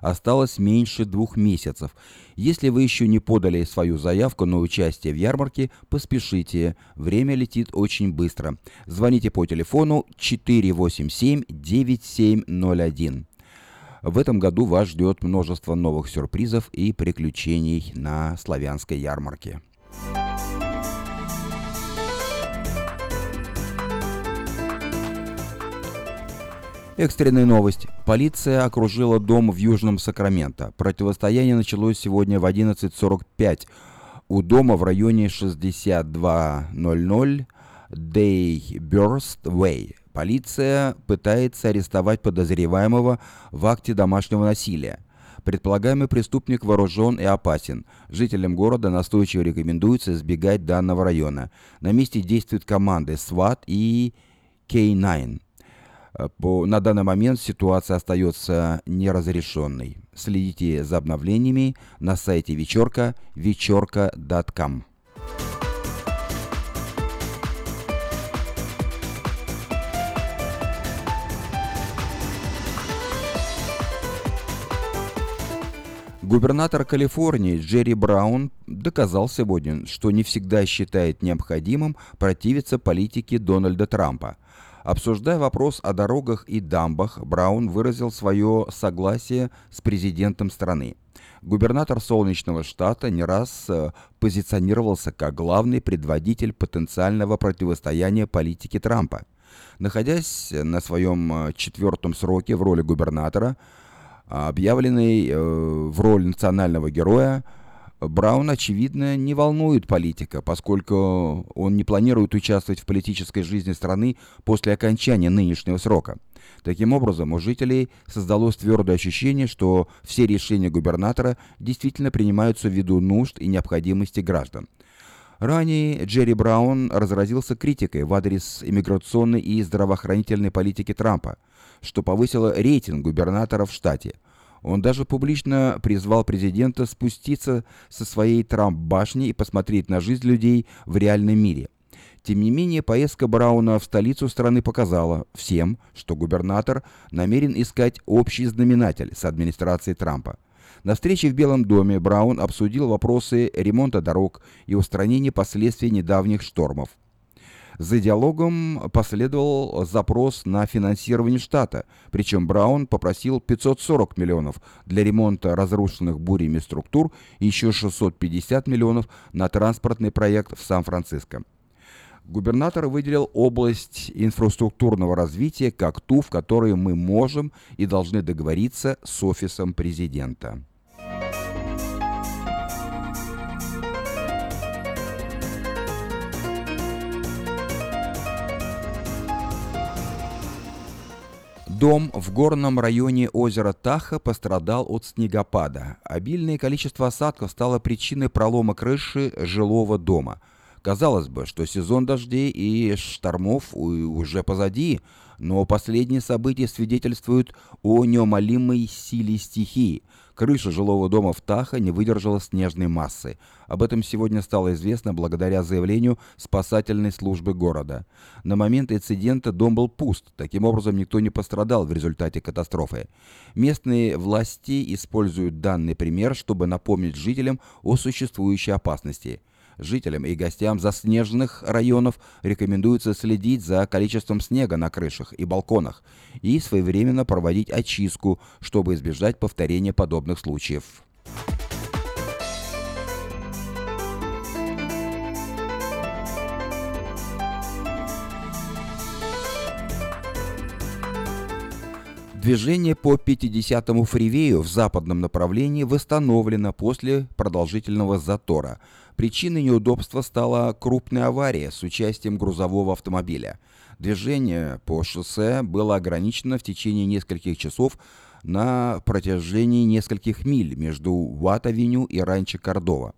Осталось меньше двух месяцев. Если вы еще не подали свою заявку на участие в ярмарке, поспешите. Время летит очень быстро. Звоните по телефону 487-9701. В этом году вас ждет множество новых сюрпризов и приключений на славянской ярмарке. Экстренная новость. Полиция окружила дом в Южном Сакраменто. Противостояние началось сегодня в 11.45 у дома в районе 6200 Дейберст Way. Полиция пытается арестовать подозреваемого в акте домашнего насилия. Предполагаемый преступник вооружен и опасен. Жителям города настойчиво рекомендуется избегать данного района. На месте действуют команды SWAT и K9. Э, по, на данный момент ситуация остается неразрешенной. Следите за обновлениями на сайте вечерка вечерка.com. Губернатор Калифорнии Джерри Браун доказал сегодня, что не всегда считает необходимым противиться политике Дональда Трампа – Обсуждая вопрос о дорогах и дамбах, Браун выразил свое согласие с президентом страны. Губернатор Солнечного штата не раз э, позиционировался как главный предводитель потенциального противостояния политике Трампа. Находясь на своем э, четвертом сроке в роли губернатора, объявленный э, в роль национального героя, Браун, очевидно, не волнует политика, поскольку он не планирует участвовать в политической жизни страны после окончания нынешнего срока. Таким образом, у жителей создалось твердое ощущение, что все решения губернатора действительно принимаются ввиду нужд и необходимости граждан. Ранее Джерри Браун разразился критикой в адрес иммиграционной и здравоохранительной политики Трампа, что повысило рейтинг губернатора в штате – он даже публично призвал президента спуститься со своей Трамп-башни и посмотреть на жизнь людей в реальном мире. Тем не менее, поездка Брауна в столицу страны показала всем, что губернатор намерен искать общий знаменатель с администрацией Трампа. На встрече в Белом доме Браун обсудил вопросы ремонта дорог и устранения последствий недавних штормов. За диалогом последовал запрос на финансирование штата, причем Браун попросил 540 миллионов для ремонта разрушенных бурями структур и еще 650 миллионов на транспортный проект в Сан-Франциско. Губернатор выделил область инфраструктурного развития как ту, в которой мы можем и должны договориться с офисом президента. Дом в горном районе озера Таха пострадал от снегопада. Обильное количество осадков стало причиной пролома крыши жилого дома. Казалось бы, что сезон дождей и штормов уже позади, но последние события свидетельствуют о неумолимой силе стихии. Крыша жилого дома в Таха не выдержала снежной массы. Об этом сегодня стало известно благодаря заявлению спасательной службы города. На момент инцидента дом был пуст, таким образом никто не пострадал в результате катастрофы. Местные власти используют данный пример, чтобы напомнить жителям о существующей опасности – Жителям и гостям заснеженных районов рекомендуется следить за количеством снега на крышах и балконах и своевременно проводить очистку, чтобы избежать повторения подобных случаев. Движение по 50-му фривею в западном направлении восстановлено после продолжительного затора – Причиной неудобства стала крупная авария с участием грузового автомобиля. Движение по шоссе было ограничено в течение нескольких часов на протяжении нескольких миль между Уат-авеню и Ранчо Кордова.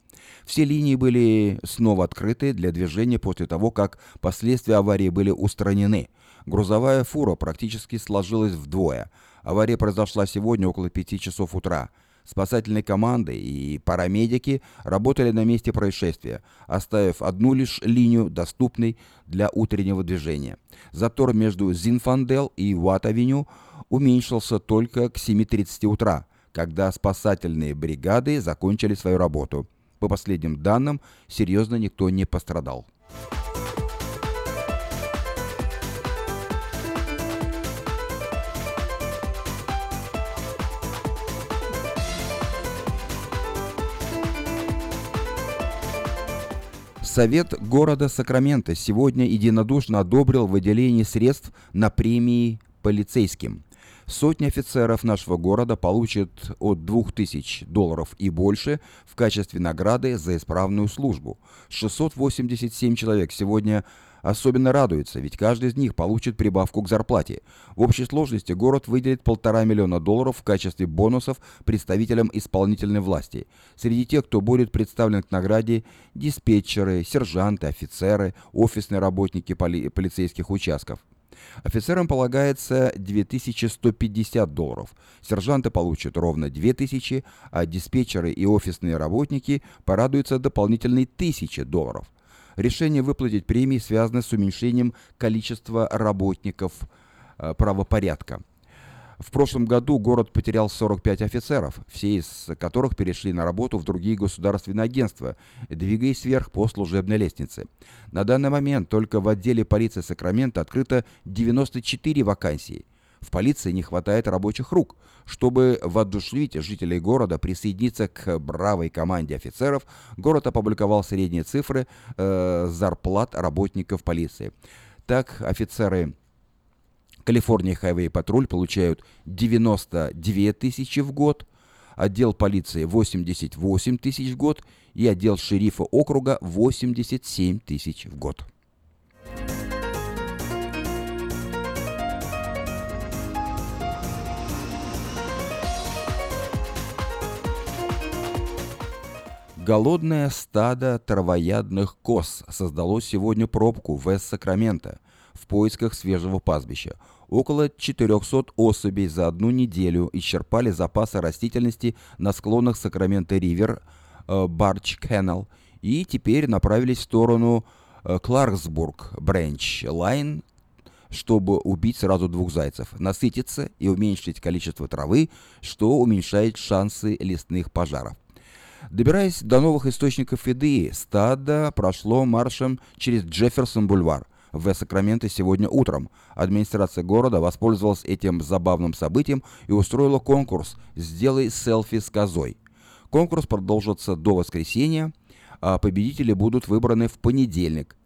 Все линии были снова открыты для движения после того, как последствия аварии были устранены. Грузовая фура практически сложилась вдвое. Авария произошла сегодня около 5 часов утра. Спасательные команды и парамедики работали на месте происшествия, оставив одну лишь линию доступной для утреннего движения. Затор между Зинфандел и Уат-авеню уменьшился только к 7.30 утра, когда спасательные бригады закончили свою работу. По последним данным, серьезно никто не пострадал. Совет города Сакраменто сегодня единодушно одобрил выделение средств на премии полицейским. Сотни офицеров нашего города получат от 2000 долларов и больше в качестве награды за исправную службу. 687 человек сегодня особенно радуются, ведь каждый из них получит прибавку к зарплате. В общей сложности город выделит полтора миллиона долларов в качестве бонусов представителям исполнительной власти. Среди тех, кто будет представлен к награде, диспетчеры, сержанты, офицеры, офисные работники поли полицейских участков. Офицерам полагается 2150 долларов. Сержанты получат ровно 2000, а диспетчеры и офисные работники порадуются дополнительной 1000 долларов. Решение выплатить премии связано с уменьшением количества работников э, правопорядка. В прошлом году город потерял 45 офицеров, все из которых перешли на работу в другие государственные агентства, двигаясь вверх по служебной лестнице. На данный момент только в отделе полиции Сакрамента открыто 94 вакансии. В полиции не хватает рабочих рук. Чтобы воодушевить жителей города присоединиться к бравой команде офицеров, город опубликовал средние цифры э, зарплат работников полиции. Так, офицеры Калифорния Хайвей Патруль получают 92 тысячи в год, отдел полиции 88 тысяч в год и отдел шерифа округа 87 тысяч в год. Голодное стадо травоядных коз создало сегодня пробку в Эс-Сакраменто в поисках свежего пастбища. Около 400 особей за одну неделю исчерпали запасы растительности на склонах Sacramento River, э, Barge Canal и теперь направились в сторону э, Clarksburg Branch Line, чтобы убить сразу двух зайцев, насытиться и уменьшить количество травы, что уменьшает шансы лесных пожаров. Добираясь до новых источников еды, стадо прошло маршем через Джефферсон-бульвар в Сакраменто сегодня утром. Администрация города воспользовалась этим забавным событием и устроила конкурс «Сделай селфи с козой». Конкурс продолжится до воскресенья, а победители будут выбраны в понедельник.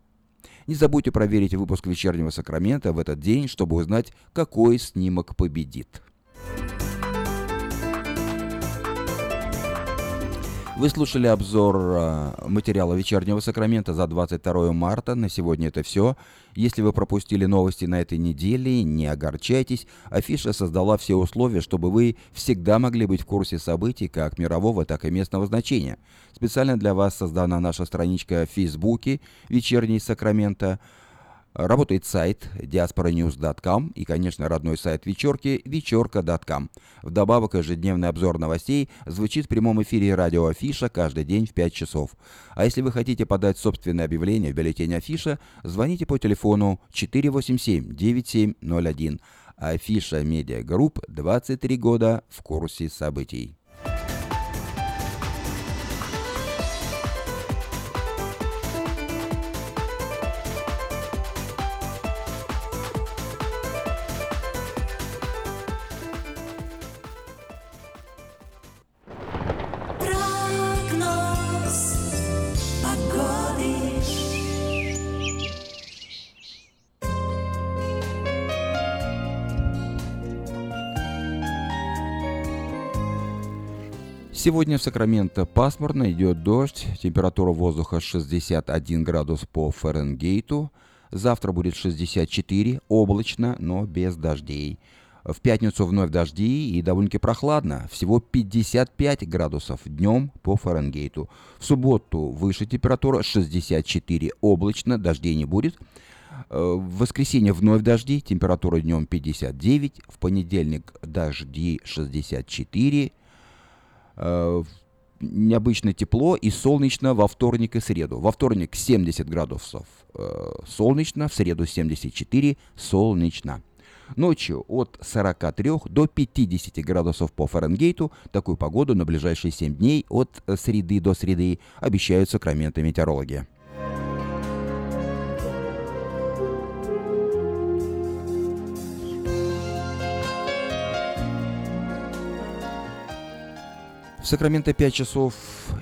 Не забудьте проверить выпуск «Вечернего Сакрамента» в этот день, чтобы узнать, какой снимок победит. Вы слушали обзор э, материала «Вечернего Сакрамента» за 22 марта. На сегодня это все. Если вы пропустили новости на этой неделе, не огорчайтесь. Афиша создала все условия, чтобы вы всегда могли быть в курсе событий как мирового, так и местного значения. Специально для вас создана наша страничка в Фейсбуке «Вечерний Сакраменто». Работает сайт diasporanews.com и, конечно, родной сайт вечерки вечерка.com. Вдобавок, ежедневный обзор новостей звучит в прямом эфире радио Афиша каждый день в 5 часов. А если вы хотите подать собственное объявление в бюллетень Афиша, звоните по телефону 487-9701. Афиша Медиа Групп 23 года в курсе событий. Сегодня в Сакраменто пасмурно, идет дождь, температура воздуха 61 градус по Фаренгейту. Завтра будет 64, облачно, но без дождей. В пятницу вновь дожди и довольно-таки прохладно, всего 55 градусов днем по Фаренгейту. В субботу выше температура 64, облачно, дождей не будет. Э, в воскресенье вновь дожди, температура днем 59, в понедельник дожди 64, э, необычно тепло и солнечно во вторник и среду. Во вторник 70 градусов э, солнечно, в среду 74 солнечно. Ночью от 43 до 50 градусов по Фаренгейту. Такую погоду на ближайшие 7 дней от среды до среды обещают сакраменты метеорологи. В Сакраменто 5 часов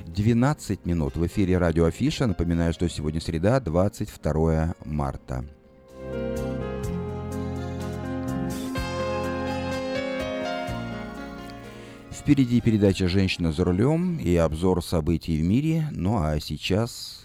12 минут. В эфире радио Афиша. Напоминаю, что сегодня среда, 22 марта. Впереди передача «Женщина за рулем» и обзор событий в мире. Ну а сейчас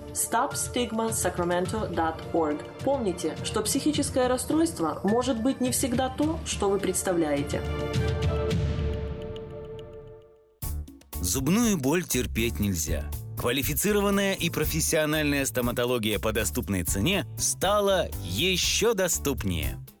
stopstigmasacramento.org. Помните, что психическое расстройство может быть не всегда то, что вы представляете. Зубную боль терпеть нельзя. Квалифицированная и профессиональная стоматология по доступной цене стала еще доступнее –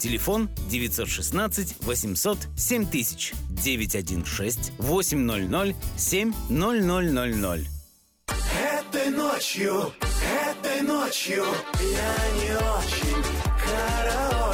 Телефон 916 800 7000 916 800 7000. Этой ночью, этой ночью я не очень караочен.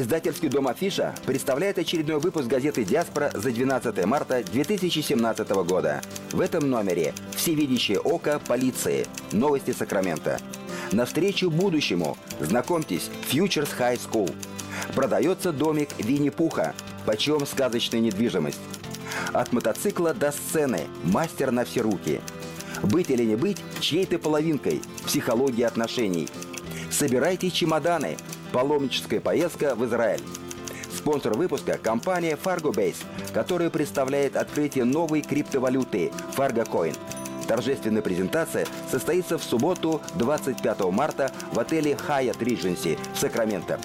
Издательский дом «Афиша» представляет очередной выпуск газеты «Диаспора» за 12 марта 2017 года. В этом номере «Всевидящее око полиции. Новости Сакрамента». Навстречу будущему. Знакомьтесь, Futures High School. Продается домик Винни-Пуха. Почем сказочная недвижимость. От мотоцикла до сцены. Мастер на все руки. Быть или не быть чьей-то половинкой. Психология отношений. Собирайте чемоданы – Паломническая поездка в Израиль. Спонсор выпуска – компания FargoBase, которая представляет открытие новой криптовалюты FargoCoin. Торжественная презентация состоится в субботу 25 марта в отеле Hyatt Regency в Сакраменто.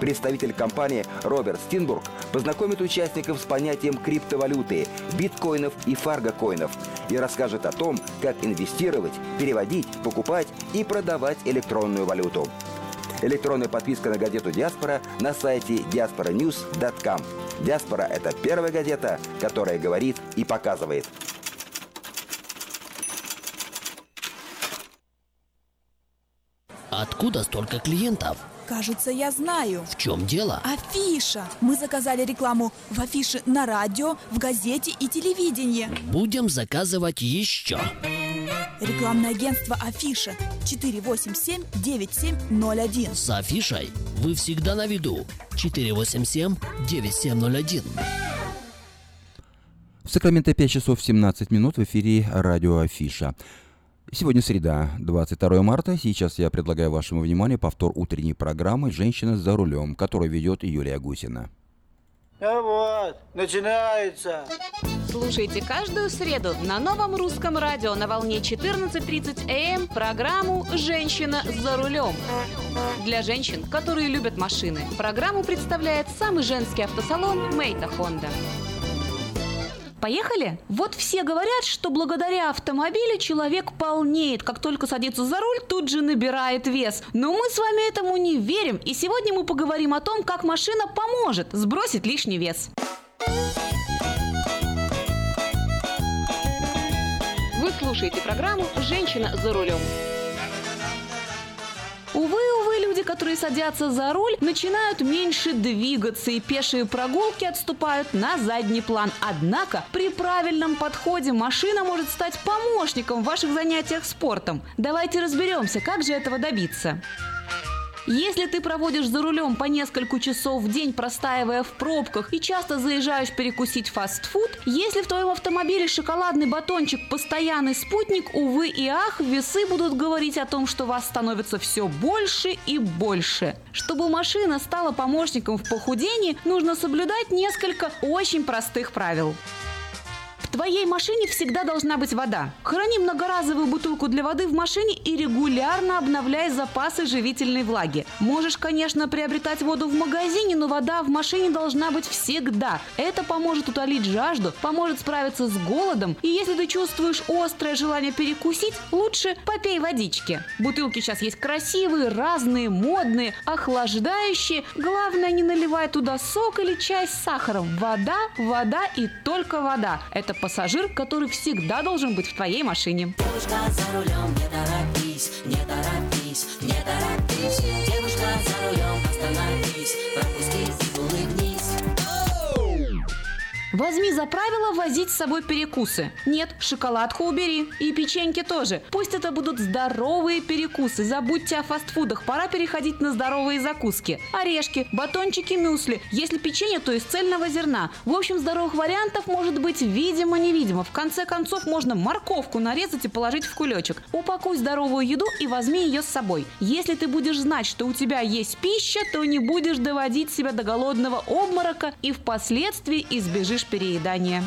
Представитель компании Роберт Стинбург познакомит участников с понятием криптовалюты, биткоинов и фаргокоинов и расскажет о том, как инвестировать, переводить, покупать и продавать электронную валюту. Электронная подписка на газету «Диаспора» на сайте diasporanews.com. «Диаспора» — это первая газета, которая говорит и показывает. Откуда столько клиентов? Кажется, я знаю. В чем дело? Афиша. Мы заказали рекламу в афише на радио, в газете и телевидении. Будем заказывать еще. Рекламное агентство Афиша 487-9701. С афишей вы всегда на виду. 487-9701. В Сакраменто 5 часов 17 минут в эфире радио Афиша. Сегодня среда, 22 марта. Сейчас я предлагаю вашему вниманию повтор утренней программы «Женщина за рулем», которую ведет Юлия Гусина. А вот, начинается. Слушайте каждую среду на новом русском радио на волне 14.30 АМ эм программу «Женщина за рулем». Для женщин, которые любят машины, программу представляет самый женский автосалон «Мейта Хонда». Поехали? Вот все говорят, что благодаря автомобилю человек полнеет. Как только садится за руль, тут же набирает вес. Но мы с вами этому не верим. И сегодня мы поговорим о том, как машина поможет сбросить лишний вес. Слушаете программу «Женщина за рулем». Увы, увы, люди, которые садятся за руль, начинают меньше двигаться, и пешие прогулки отступают на задний план. Однако при правильном подходе машина может стать помощником в ваших занятиях спортом. Давайте разберемся, как же этого добиться. Если ты проводишь за рулем по несколько часов в день, простаивая в пробках и часто заезжаешь перекусить фастфуд, если в твоем автомобиле шоколадный батончик постоянный спутник, увы и ах, весы будут говорить о том, что вас становится все больше и больше. Чтобы машина стала помощником в похудении, нужно соблюдать несколько очень простых правил твоей машине всегда должна быть вода. Храни многоразовую бутылку для воды в машине и регулярно обновляй запасы живительной влаги. Можешь, конечно, приобретать воду в магазине, но вода в машине должна быть всегда. Это поможет утолить жажду, поможет справиться с голодом. И если ты чувствуешь острое желание перекусить, лучше попей водички. Бутылки сейчас есть красивые, разные, модные, охлаждающие. Главное, не наливай туда сок или чай с сахаром. Вода, вода и только вода. Это пассажир, который всегда должен быть в твоей машине. Девушка за рулем, не торопись, не торопись, не торопись. Девушка за рулем, остановись, Возьми за правило возить с собой перекусы. Нет, шоколадку убери. И печеньки тоже. Пусть это будут здоровые перекусы. Забудьте о фастфудах. Пора переходить на здоровые закуски. Орешки, батончики, мюсли. Если печенье, то из цельного зерна. В общем, здоровых вариантов может быть видимо-невидимо. В конце концов, можно морковку нарезать и положить в кулечек. Упакуй здоровую еду и возьми ее с собой. Если ты будешь знать, что у тебя есть пища, то не будешь доводить себя до голодного обморока и впоследствии избежишь избежишь переедания.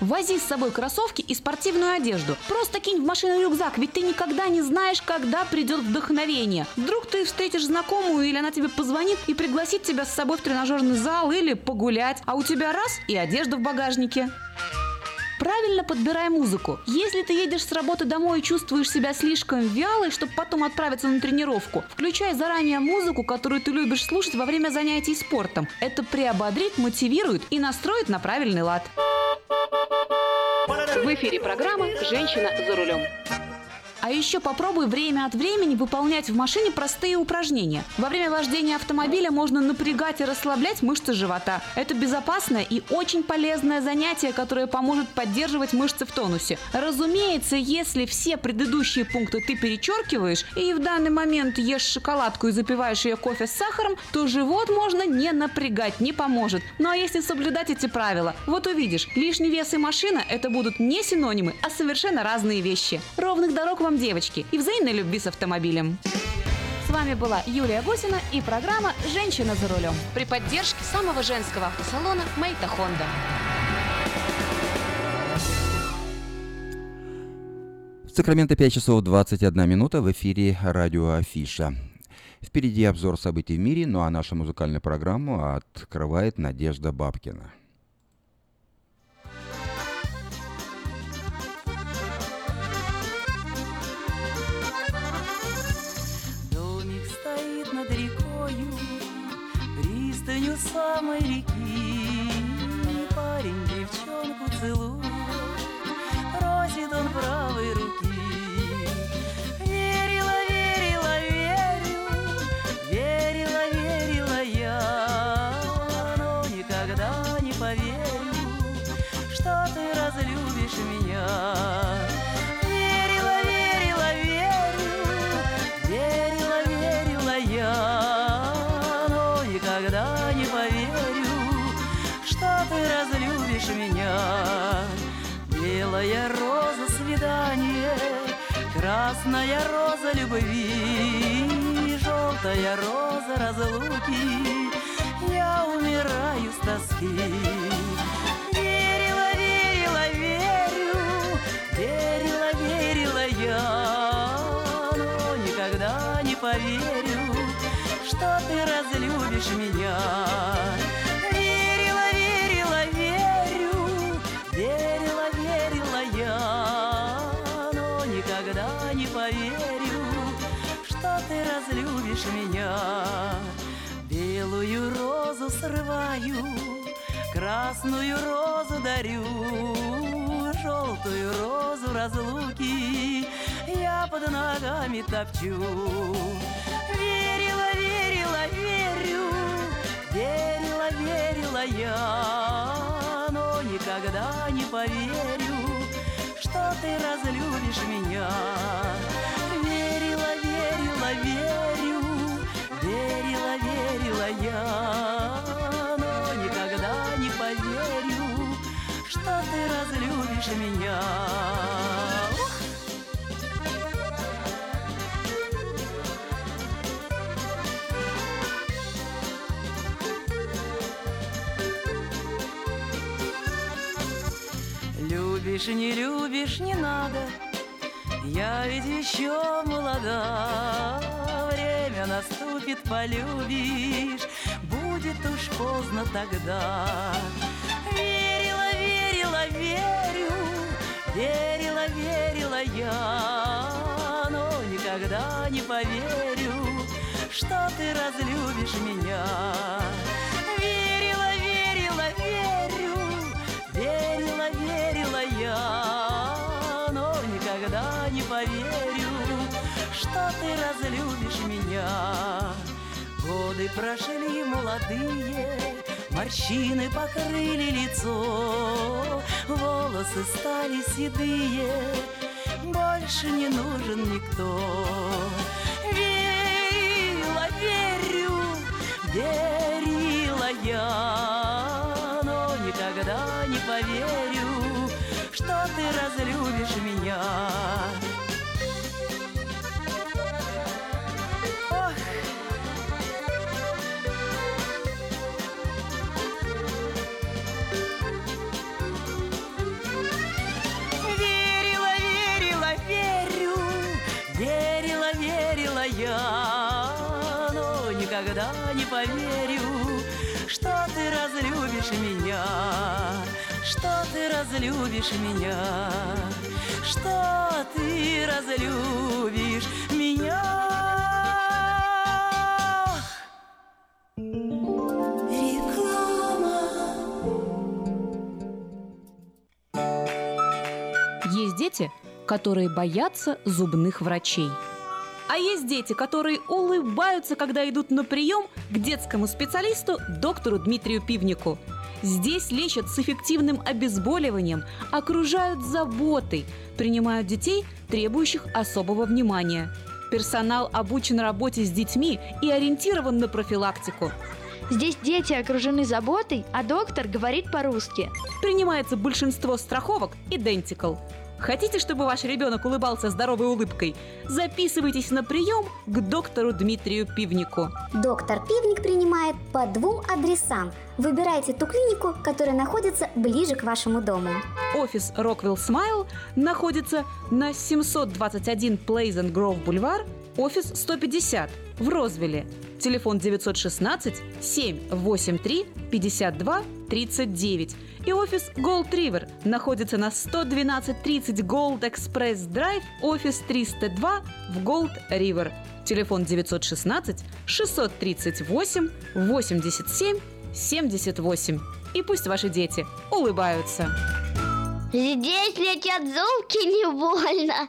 Вози с собой кроссовки и спортивную одежду. Просто кинь в машину рюкзак, ведь ты никогда не знаешь, когда придет вдохновение. Вдруг ты встретишь знакомую или она тебе позвонит и пригласит тебя с собой в тренажерный зал или погулять, а у тебя раз и одежда в багажнике. Правильно подбирай музыку. Если ты едешь с работы домой и чувствуешь себя слишком вялой, чтобы потом отправиться на тренировку, включай заранее музыку, которую ты любишь слушать во время занятий спортом. Это приободрит, мотивирует и настроит на правильный лад. В эфире программа «Женщина за рулем». А еще попробуй время от времени выполнять в машине простые упражнения. Во время вождения автомобиля можно напрягать и расслаблять мышцы живота. Это безопасное и очень полезное занятие, которое поможет поддерживать мышцы в тонусе. Разумеется, если все предыдущие пункты ты перечеркиваешь и в данный момент ешь шоколадку и запиваешь ее кофе с сахаром, то живот можно не напрягать, не поможет. Ну а если соблюдать эти правила, вот увидишь, лишний вес и машина это будут не синонимы, а совершенно разные вещи. Ровных дорог вам вам, девочки, и взаимной любви с автомобилем. С вами была Юлия Гусина и программа «Женщина за рулем» при поддержке самого женского автосалона «Мейта Хонда». В Сакраменто 5 часов 21 минута в эфире радио Афиша. Впереди обзор событий в мире, ну а нашу музыкальную программу открывает Надежда Бабкина. самой реки Белая роза свидания, красная роза любви, желтая роза разлуки. Я умираю с тоски. Верила, верила, верю, верила, верила я, но никогда не поверю, что ты разлюбишь меня. Разлюбишь меня. Белую розу срываю, красную розу дарю, желтую розу разлуки я под ногами топчу. Верила, верила, верю, верила, верила я, но никогда не поверю, что ты разлюбишь меня. Верила, верила я, но никогда не поверю, что ты разлюбишь меня. Любишь, не любишь, не надо, я ведь еще молода. Время наступит, полюбишь, будет уж поздно тогда. Верила, верила, верю, верила, верила я, но никогда не поверю, что ты разлюбишь меня. Что ты разлюбишь меня. Годы прошли молодые, морщины покрыли лицо, волосы стали седые, больше не нужен никто. Верила, верю, верила я, но никогда не поверю, что ты разлюбишь меня. Что ты разлюбишь меня, что ты разлюбишь меня. Есть дети, которые боятся зубных врачей. А есть дети, которые улыбаются, когда идут на прием к детскому специалисту доктору Дмитрию Пивнику. Здесь лечат с эффективным обезболиванием, окружают заботой, принимают детей, требующих особого внимания. Персонал обучен работе с детьми и ориентирован на профилактику. Здесь дети окружены заботой, а доктор говорит по-русски. Принимается большинство страховок Identical. Хотите, чтобы ваш ребенок улыбался здоровой улыбкой? Записывайтесь на прием к доктору Дмитрию Пивнику. Доктор Пивник принимает по двум адресам. Выбирайте ту клинику, которая находится ближе к вашему дому. Офис Rockwell Smile находится на 721 Pleasant Grove Бульвар, офис 150 в Розвилле. Телефон 916 783 52 39. И офис Gold River находится на 11230 Gold Express Drive, офис 302 в Gold River. Телефон 916 638 87 78. И пусть ваши дети улыбаются. Здесь летят зубки не больно.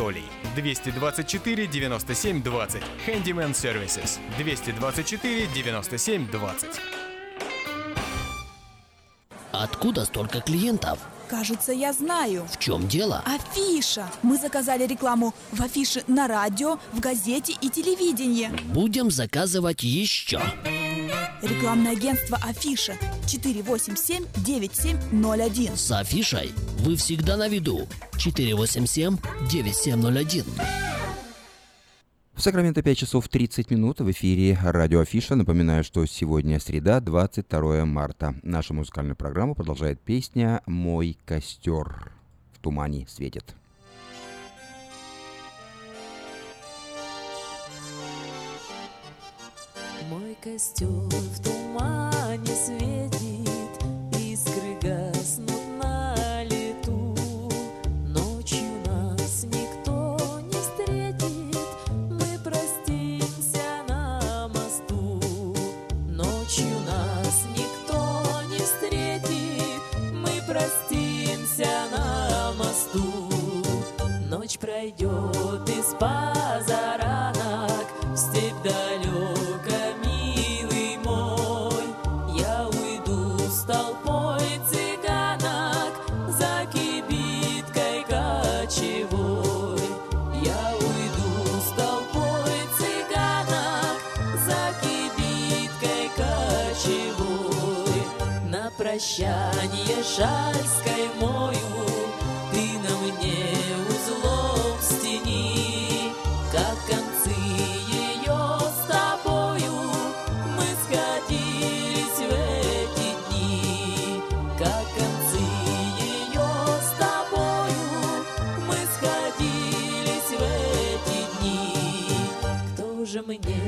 224 97 20. Handyman Services. 224 97 20. Откуда столько клиентов? Кажется, я знаю. В чем дело? Афиша. Мы заказали рекламу в афише на радио, в газете и телевидении. Будем заказывать еще. Рекламное агентство Афиша 487-9701. С афишей вы всегда на виду. 487-9701. В Сакраменто 5 часов 30 минут в эфире радио Афиша. Напоминаю, что сегодня среда, 22 марта. Нашу музыкальную программу продолжает песня «Мой костер в тумане светит». Костер в тумане светит, искры гаснут на лету. Ночью нас никто не встретит, мы простимся на мосту. Ночью нас никто не встретит, мы простимся на мосту. Ночь пройдет из позаранок шальской мою ты на мне узлом стени, как концы ее с тобою мы сходились в эти дни, как концы ее с тобою мы сходились в эти дни. Кто же мне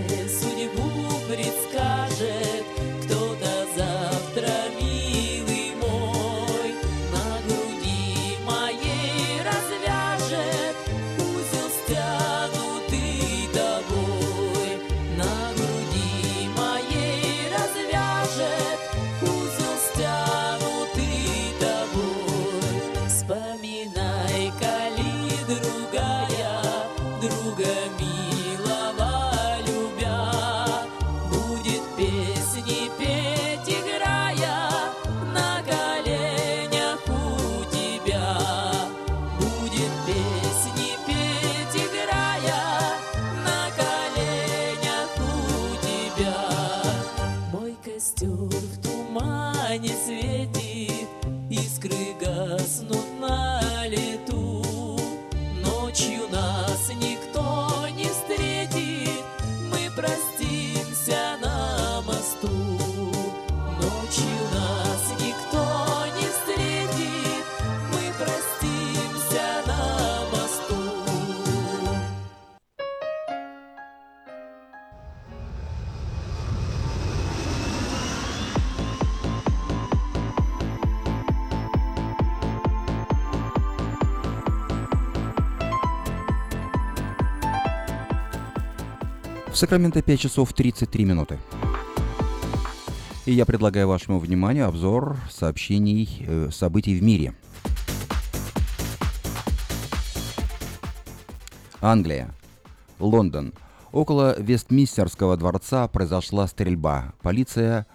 Сакраменто 5 часов 33 минуты. И я предлагаю вашему вниманию обзор сообщений э, событий в мире. Англия. Лондон. Около Вестминстерского дворца произошла стрельба. Полиция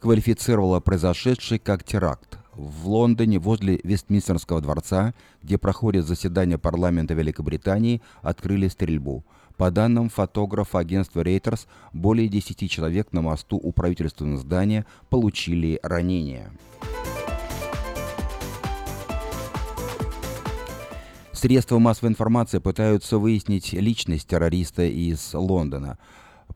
квалифицировала произошедший как теракт. В Лондоне возле Вестминстерского дворца, где проходит заседание парламента Великобритании, открыли стрельбу. По данным фотографа агентства Reuters, более 10 человек на мосту у правительственного здания получили ранения. Средства массовой информации пытаются выяснить личность террориста из Лондона.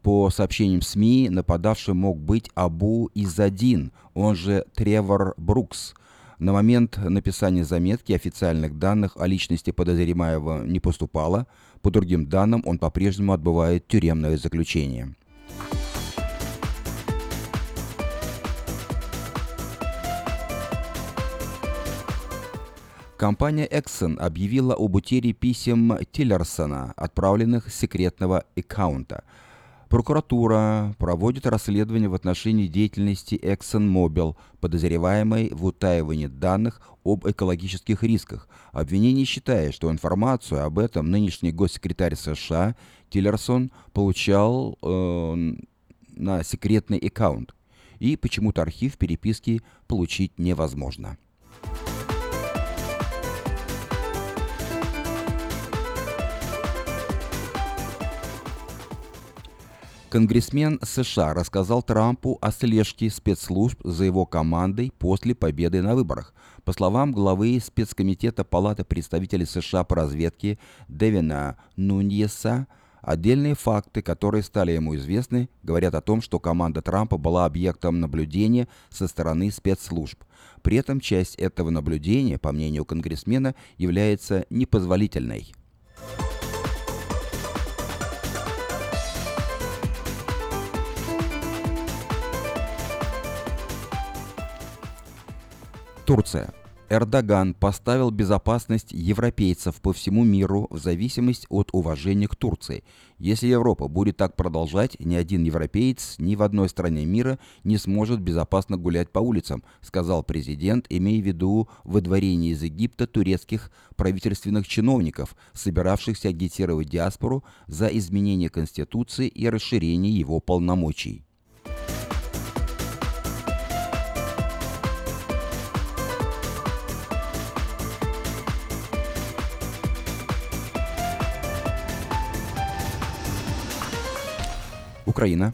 По сообщениям СМИ, нападавшим мог быть Абу Изадин, он же Тревор Брукс. На момент написания заметки официальных данных о личности подозреваемого не поступало. По другим данным, он по-прежнему отбывает тюремное заключение. Компания Exxon объявила об утере писем Тиллерсона, отправленных с секретного аккаунта. Прокуратура проводит расследование в отношении деятельности ExxonMobil, подозреваемой в утаивании данных об экологических рисках. Обвинение считает, что информацию об этом нынешний госсекретарь США Тиллерсон получал э, на секретный аккаунт, и почему-то архив переписки получить невозможно. Конгрессмен США рассказал Трампу о слежке спецслужб за его командой после победы на выборах. По словам главы спецкомитета Палаты представителей США по разведке Дэвина Нуньеса, Отдельные факты, которые стали ему известны, говорят о том, что команда Трампа была объектом наблюдения со стороны спецслужб. При этом часть этого наблюдения, по мнению конгрессмена, является непозволительной. Турция. Эрдоган поставил безопасность европейцев по всему миру в зависимость от уважения к Турции. Если Европа будет так продолжать, ни один европеец ни в одной стране мира не сможет безопасно гулять по улицам, сказал президент, имея в виду выдворение из Египта турецких правительственных чиновников, собиравшихся агитировать диаспору за изменение Конституции и расширение его полномочий. Украина.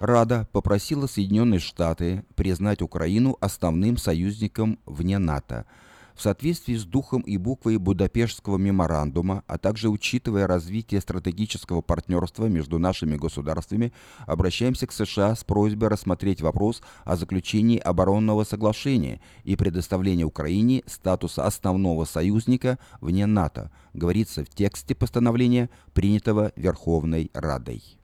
Рада попросила Соединенные Штаты признать Украину основным союзником вне НАТО. В соответствии с духом и буквой Будапештского меморандума, а также учитывая развитие стратегического партнерства между нашими государствами, обращаемся к США с просьбой рассмотреть вопрос о заключении оборонного соглашения и предоставлении Украине статуса основного союзника вне НАТО, говорится в тексте постановления, принятого Верховной Радой.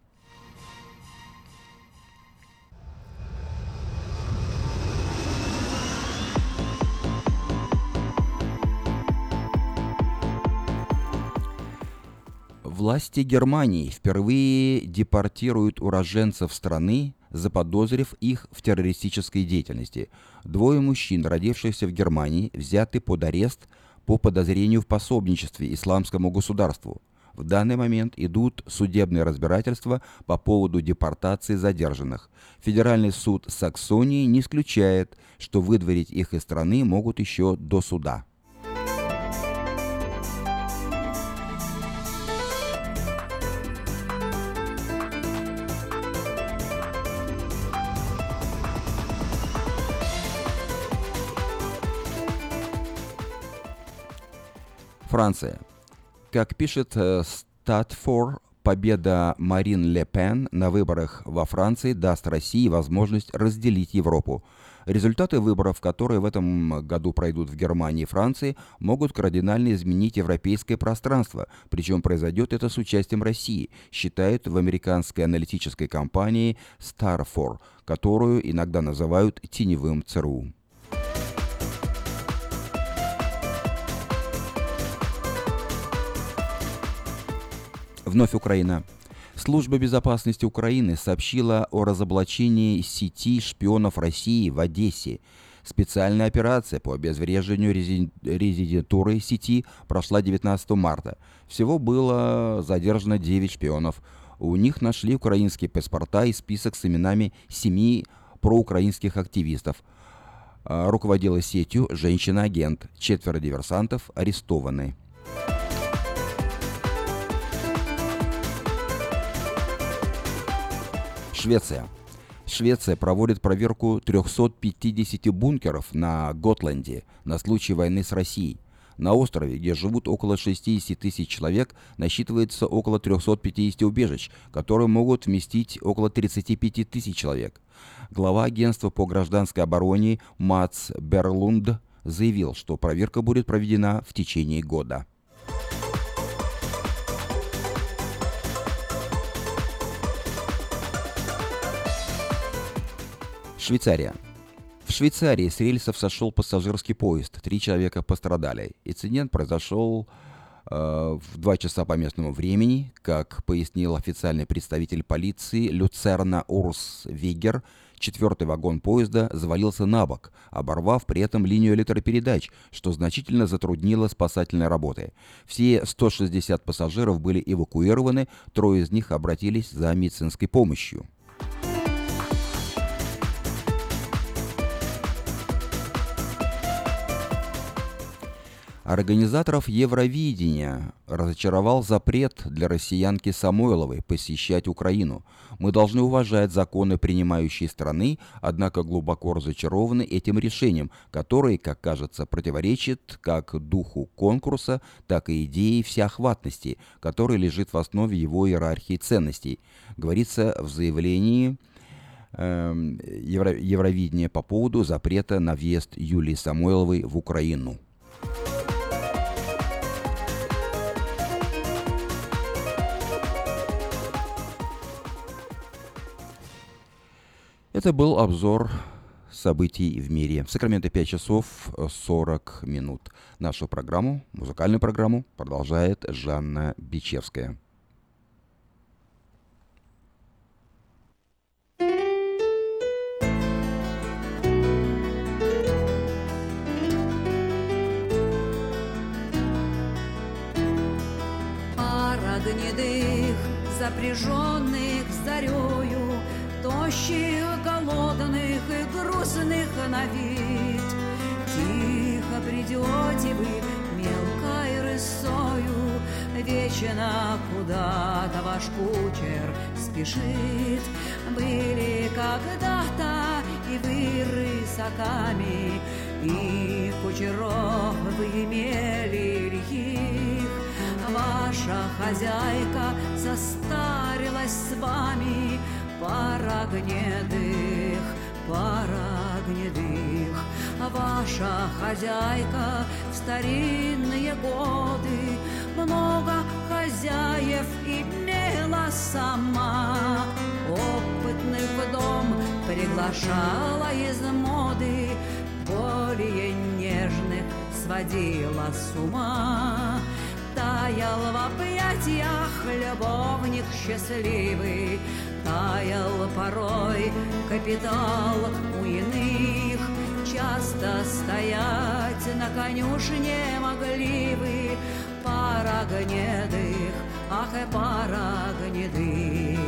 Власти Германии впервые депортируют уроженцев страны, заподозрив их в террористической деятельности. Двое мужчин, родившихся в Германии, взяты под арест по подозрению в пособничестве исламскому государству. В данный момент идут судебные разбирательства по поводу депортации задержанных. Федеральный суд Саксонии не исключает, что выдворить их из страны могут еще до суда. Франция. Как пишет Статфор, победа Марин Ле Пен на выборах во Франции даст России возможность разделить Европу. Результаты выборов, которые в этом году пройдут в Германии и Франции, могут кардинально изменить европейское пространство, причем произойдет это с участием России, считают в американской аналитической компании Starfor, которую иногда называют теневым ЦРУ. Вновь Украина. Служба безопасности Украины сообщила о разоблачении сети шпионов России в Одессе. Специальная операция по обезвреживанию резидентуры сети прошла 19 марта. Всего было задержано 9 шпионов. У них нашли украинские паспорта и список с именами семи проукраинских активистов. А, руководила сетью женщина-агент. Четверо диверсантов арестованы. Швеция. Швеция проводит проверку 350 бункеров на Готланде на случай войны с Россией. На острове, где живут около 60 тысяч человек, насчитывается около 350 убежищ, которые могут вместить около 35 тысяч человек. Глава агентства по гражданской обороне Мац Берлунд заявил, что проверка будет проведена в течение года. Швейцария. В Швейцарии с рельсов сошел пассажирский поезд. Три человека пострадали. Инцидент произошел э, в 2 часа по местному времени. Как пояснил официальный представитель полиции Люцерна Урс Вигер, четвертый вагон поезда завалился на бок, оборвав при этом линию электропередач, что значительно затруднило спасательные работы. Все 160 пассажиров были эвакуированы, трое из них обратились за медицинской помощью. Организаторов Евровидения разочаровал запрет для россиянки Самойловой посещать Украину. Мы должны уважать законы принимающей страны, однако глубоко разочарованы этим решением, которое, как кажется, противоречит как духу конкурса, так и идее всеохватности, которая лежит в основе его иерархии ценностей, говорится в заявлении э, Евро Евровидения по поводу запрета на въезд Юлии Самойловой в Украину. Это был обзор событий в мире. В Сакраменто 5 часов 40 минут. Нашу программу, музыкальную программу, продолжает Жанна Бичевская. Пара гнедых, запряженных зарею, тощих, голодных и грустных на вид. Тихо придете вы мелкой рысою, Вечно куда-то ваш кучер спешит. Были когда-то и вы рысаками, И кучеров вы имели лихих. Ваша хозяйка состарилась с вами, пара гнедых, пара гнедых. Ваша хозяйка в старинные годы много хозяев имела сама. Опытных в дом приглашала из моды, более нежных сводила с ума. Таял в объятиях любовник счастливый, Таял порой капитал у иных, Часто стоять на конюшне могли вы Пара гнедых, ах и пара гнедых.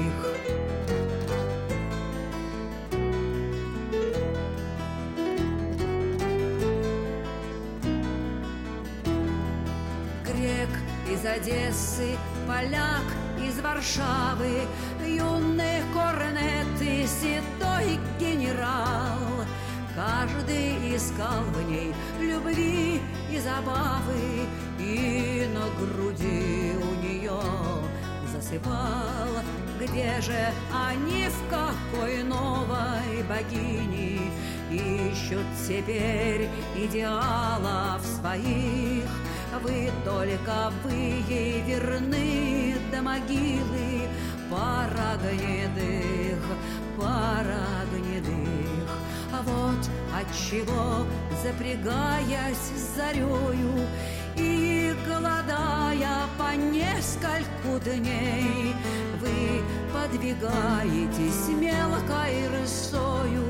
Грек из Одессы, поляк из Варшавы, юный корнет и седой генерал. Каждый искал в ней любви и забавы, и на груди у нее засыпал. Где же они, в какой новой богини Ищут теперь идеалов своих? Вы только вы ей верны до могилы, Пара гнедых, пара гнедых. А вот отчего, запрягаясь зарею И голодая по нескольку дней вы подвигаетесь мелкой рысою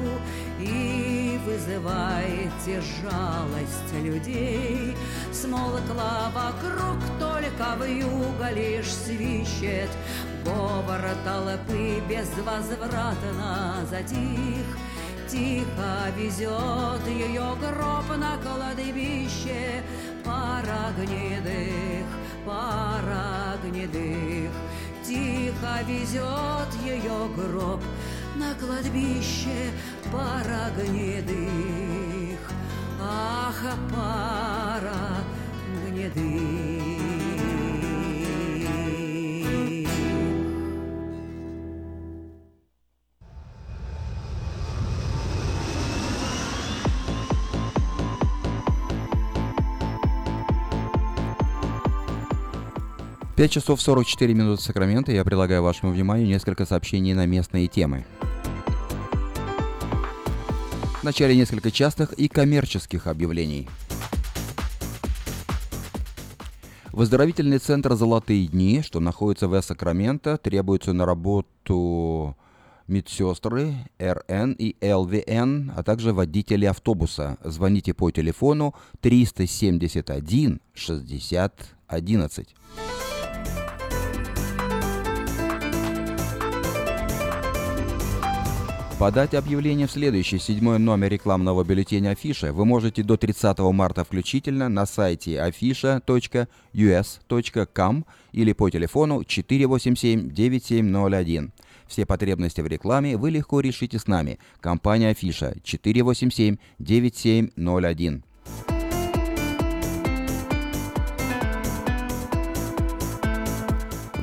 и вызываете жалость людей. Смолкла вокруг, только в юго лишь свищет. Говор толпы безвозвратно затих. Тихо везет ее гроб на кладбище. Пара гнедых, пара гнедых Тихо везет ее гроб на кладбище пара гнедых Ах, пара гнедых Пять часов 44 минуты Сакрамента. Я предлагаю вашему вниманию несколько сообщений на местные темы. Вначале несколько частных и коммерческих объявлений. Выздоровительный центр «Золотые дни», что находится в Сакраменто, требуется на работу медсестры РН и ЛВН, а также водители автобуса. Звоните по телефону 371 60 11. Подать объявление в следующий седьмой номер рекламного бюллетеня Афиша вы можете до 30 марта включительно на сайте afisha.us.com или по телефону 487-9701. Все потребности в рекламе вы легко решите с нами. Компания Афиша 487-9701.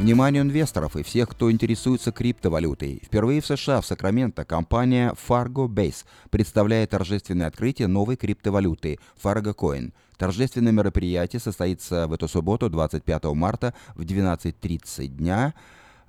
Вниманию инвесторов и всех, кто интересуется криптовалютой. Впервые в США в Сакраменто компания Fargo Base представляет торжественное открытие новой криптовалюты Fargo Coin. Торжественное мероприятие состоится в эту субботу, 25 марта в 12.30 дня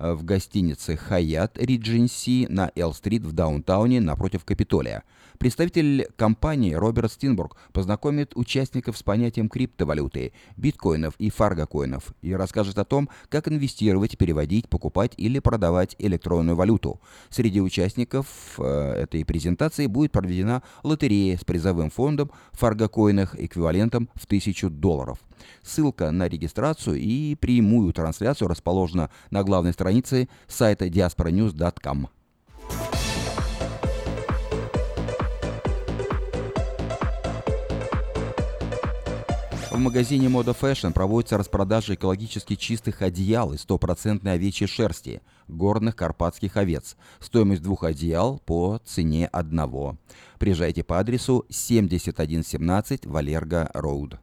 в гостинице Hyatt Regency на Эл-стрит в даунтауне напротив Капитолия. Представитель компании Роберт Стинбург познакомит участников с понятием криптовалюты, биткоинов и фаргокоинов и расскажет о том, как инвестировать, переводить, покупать или продавать электронную валюту. Среди участников э, этой презентации будет проведена лотерея с призовым фондом в фаргокоинах эквивалентом в 1000 долларов. Ссылка на регистрацию и прямую трансляцию расположена на главной странице сайта diasporanews.com. В магазине Moda Fashion проводится распродажа экологически чистых одеял из стопроцентной овечьей шерсти, горных карпатских овец. Стоимость двух одеял по цене одного. Приезжайте по адресу 7117 Валерго Роуд.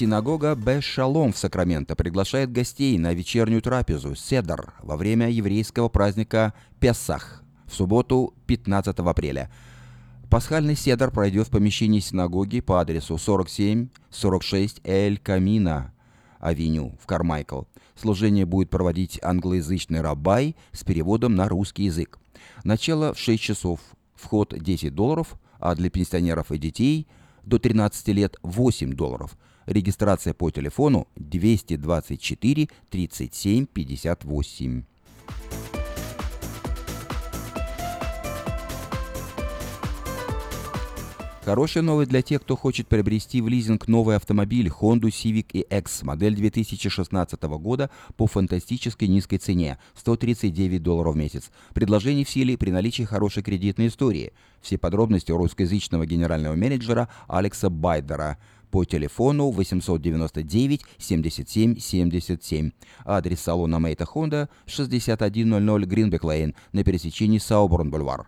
Синагога Беш-Шалом в Сакраменто приглашает гостей на вечернюю трапезу «Седр» во время еврейского праздника Песах в субботу 15 апреля. Пасхальный седр пройдет в помещении синагоги по адресу 4746 Эль Камина, авеню в Кармайкл. Служение будет проводить англоязычный рабай с переводом на русский язык. Начало в 6 часов, вход 10 долларов, а для пенсионеров и детей до 13 лет 8 долларов – Регистрация по телефону 224 37 58. Хорошая новость для тех, кто хочет приобрести в лизинг новый автомобиль Honda Civic EX модель 2016 года по фантастически низкой цене – 139 долларов в месяц. Предложение в силе при наличии хорошей кредитной истории. Все подробности у русскоязычного генерального менеджера Алекса Байдера – по телефону 899 77 77. Адрес салона Мейта Хонда 6100 Гринбек Лейн на пересечении Сауборн-Бульвар.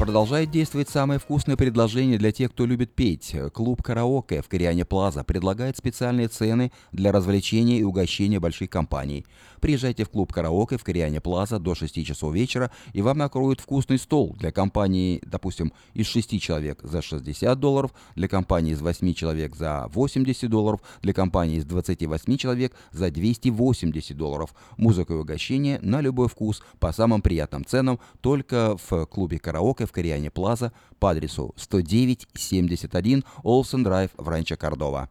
Продолжает действовать самое вкусное предложение для тех, кто любит петь. Клуб «Караоке» в Кориане Плаза предлагает специальные цены для развлечения и угощения больших компаний. Приезжайте в клуб «Караоке» в Кориане Плаза до 6 часов вечера, и вам накроют вкусный стол для компании, допустим, из 6 человек за 60 долларов, для компании из 8 человек за 80 долларов, для компании из 28 человек за 280 долларов. Музыка и угощение на любой вкус по самым приятным ценам только в клубе «Караоке» в Кориане Плаза по адресу 10971 Олсен Драйв в Ранчо Кордова.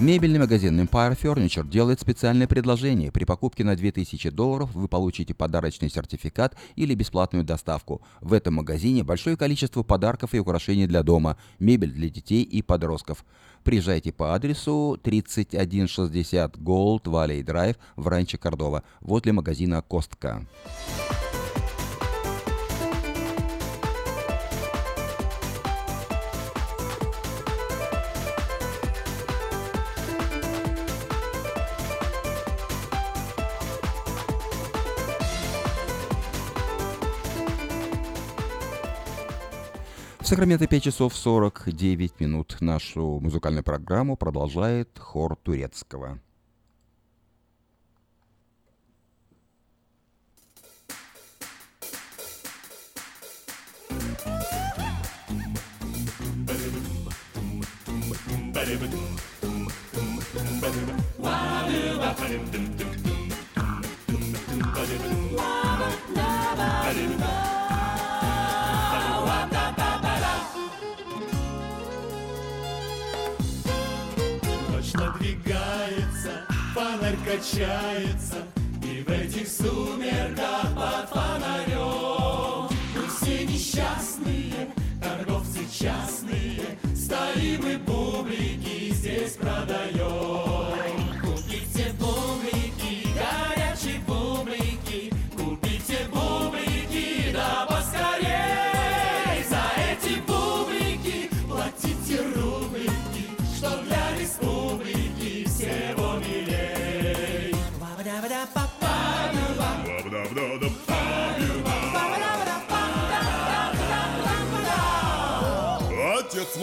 Мебельный магазин Empire Furniture делает специальное предложение. При покупке на 2000 долларов вы получите подарочный сертификат или бесплатную доставку. В этом магазине большое количество подарков и украшений для дома, мебель для детей и подростков. Приезжайте по адресу 3160 Gold Valley Drive в Ранче Кордова, возле магазина Костка. В Сакраменто 5 часов 49 минут. Нашу музыкальную программу продолжает хор турецкого. Ночь качается, И в этих сумерках под фонарем Мы все несчастные, торговцы частные, Стоим и бублики здесь продаем.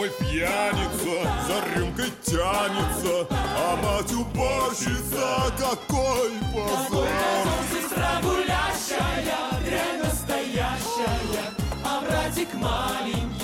Мой пьяница, за рюмкой тянется, а мать уборщица, какой позор! Сестра гулящая, дрянь настоящая, А братик маленький,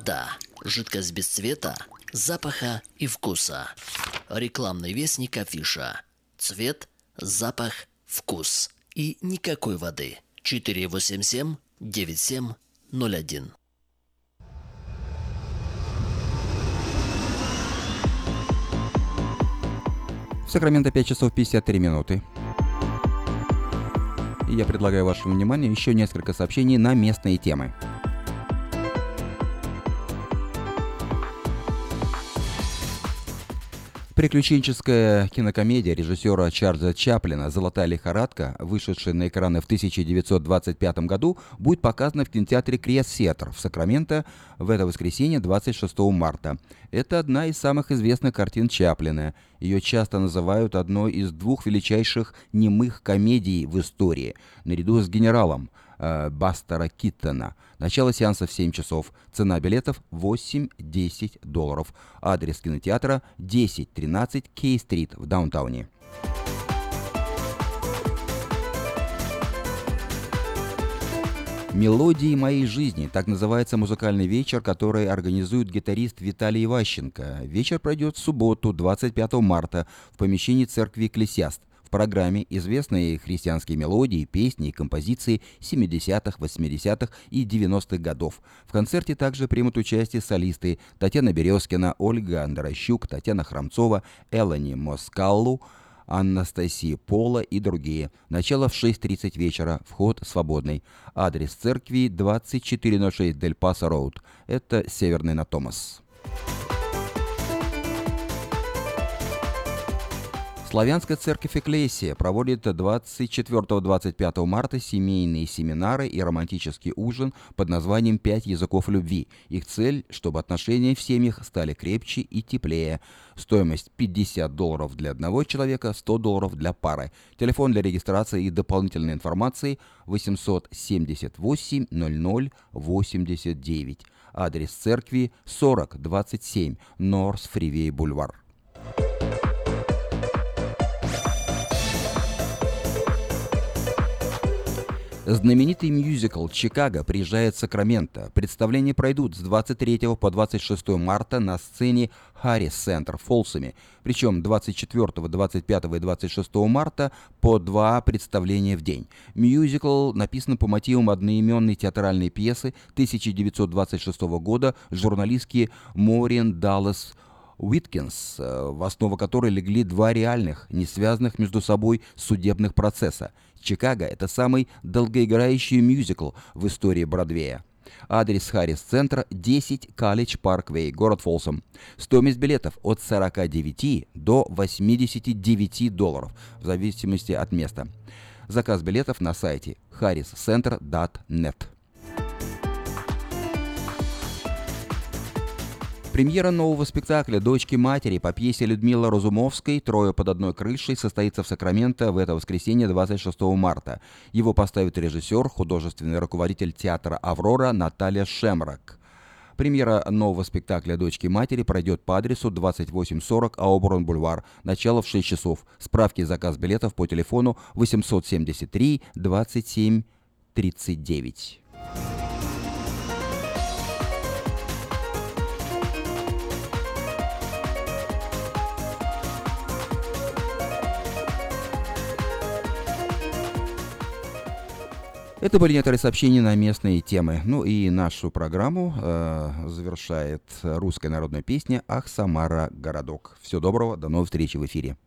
Вода. Жидкость без цвета, запаха и вкуса. Рекламный вестник афиша. Цвет, запах, вкус. И никакой воды. 487-9701. В Сакраменто 5 часов 53 минуты. И я предлагаю вашему вниманию еще несколько сообщений на местные темы. Приключенческая кинокомедия режиссера Чарльза Чаплина «Золотая лихорадка», вышедшая на экраны в 1925 году, будет показана в кинотеатре Крест Сетер в Сакраменто в это воскресенье 26 марта. Это одна из самых известных картин Чаплина. Ее часто называют одной из двух величайших немых комедий в истории, наряду с «Генералом», э, Бастера Киттона. Начало сеанса в 7 часов. Цена билетов 8-10 долларов. Адрес кинотеатра 1013 Кей-стрит в даунтауне. «Мелодии моей жизни» – так называется музыкальный вечер, который организует гитарист Виталий Иващенко. Вечер пройдет в субботу, 25 марта, в помещении церкви «Экклесиаст». В программе известные христианские мелодии, песни и композиции 70-х, 80-х и 90-х годов. В концерте также примут участие солисты Татьяна Березкина, Ольга Андрощук, Татьяна Храмцова, Элани Москаллу, Анастасия Пола и другие. Начало в 6.30 вечера. Вход свободный. Адрес церкви 2406 Дель Пасо Роуд. Это Северный на Славянская церковь Экклесия проводит 24-25 марта семейные семинары и романтический ужин под названием «Пять языков любви». Их цель, чтобы отношения в семьях стали крепче и теплее. Стоимость 50 долларов для одного человека, 100 долларов для пары. Телефон для регистрации и дополнительной информации 878 00 89. Адрес церкви 4027 Норс Фривей Бульвар. Знаменитый мюзикл «Чикаго» приезжает в Сакраменто. Представления пройдут с 23 по 26 марта на сцене Харрис Центр в Фолсами. Причем 24, 25 и 26 марта по два представления в день. Мюзикл написан по мотивам одноименной театральной пьесы 1926 года журналистки Морин Даллас Уиткинс, э, в основу которой легли два реальных, не связанных между собой судебных процесса. «Чикаго» — это самый долгоиграющий мюзикл в истории Бродвея. Адрес Харрис-центра 10 Калледж Парквей, город Фолсом. Стоимость билетов от 49 до 89 долларов, в зависимости от места. Заказ билетов на сайте harriscenter.net. Премьера нового спектакля «Дочки матери» по пьесе Людмилы Разумовской «Трое под одной крышей» состоится в Сакраменто в это воскресенье 26 марта. Его поставит режиссер, художественный руководитель театра «Аврора» Наталья Шемрак. Премьера нового спектакля «Дочки матери» пройдет по адресу 2840 Ауборн Бульвар. Начало в 6 часов. Справки и заказ билетов по телефону 873 27 39. Это были некоторые сообщения на местные темы. Ну и нашу программу э, завершает русская народная песня «Ах, Самара, городок». Всего доброго, до новых встреч в эфире.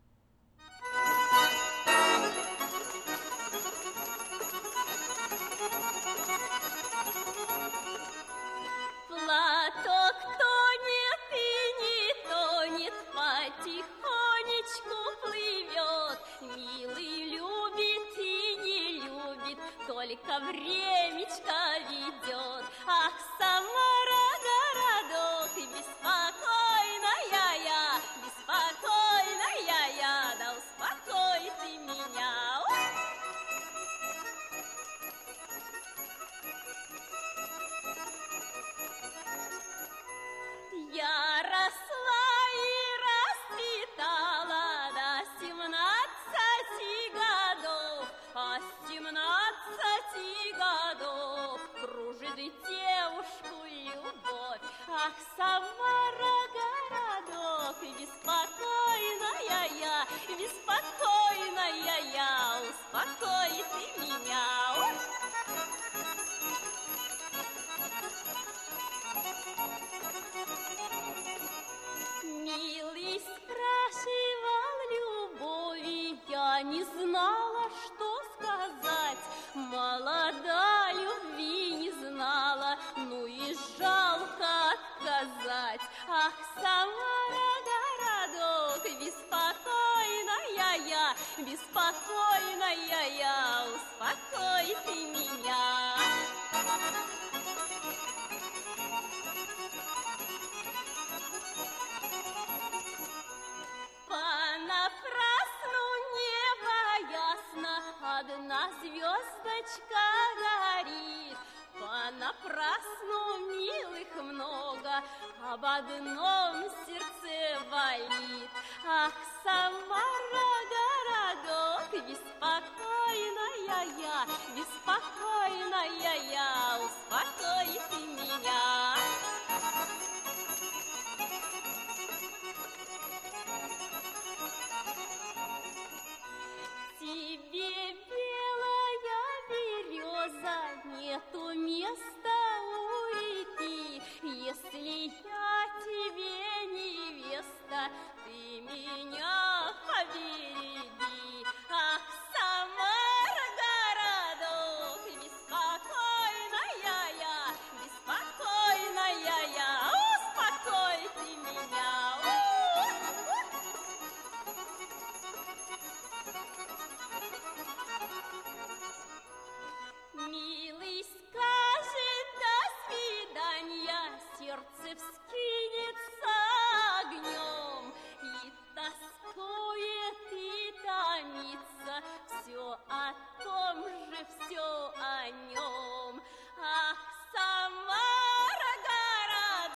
Об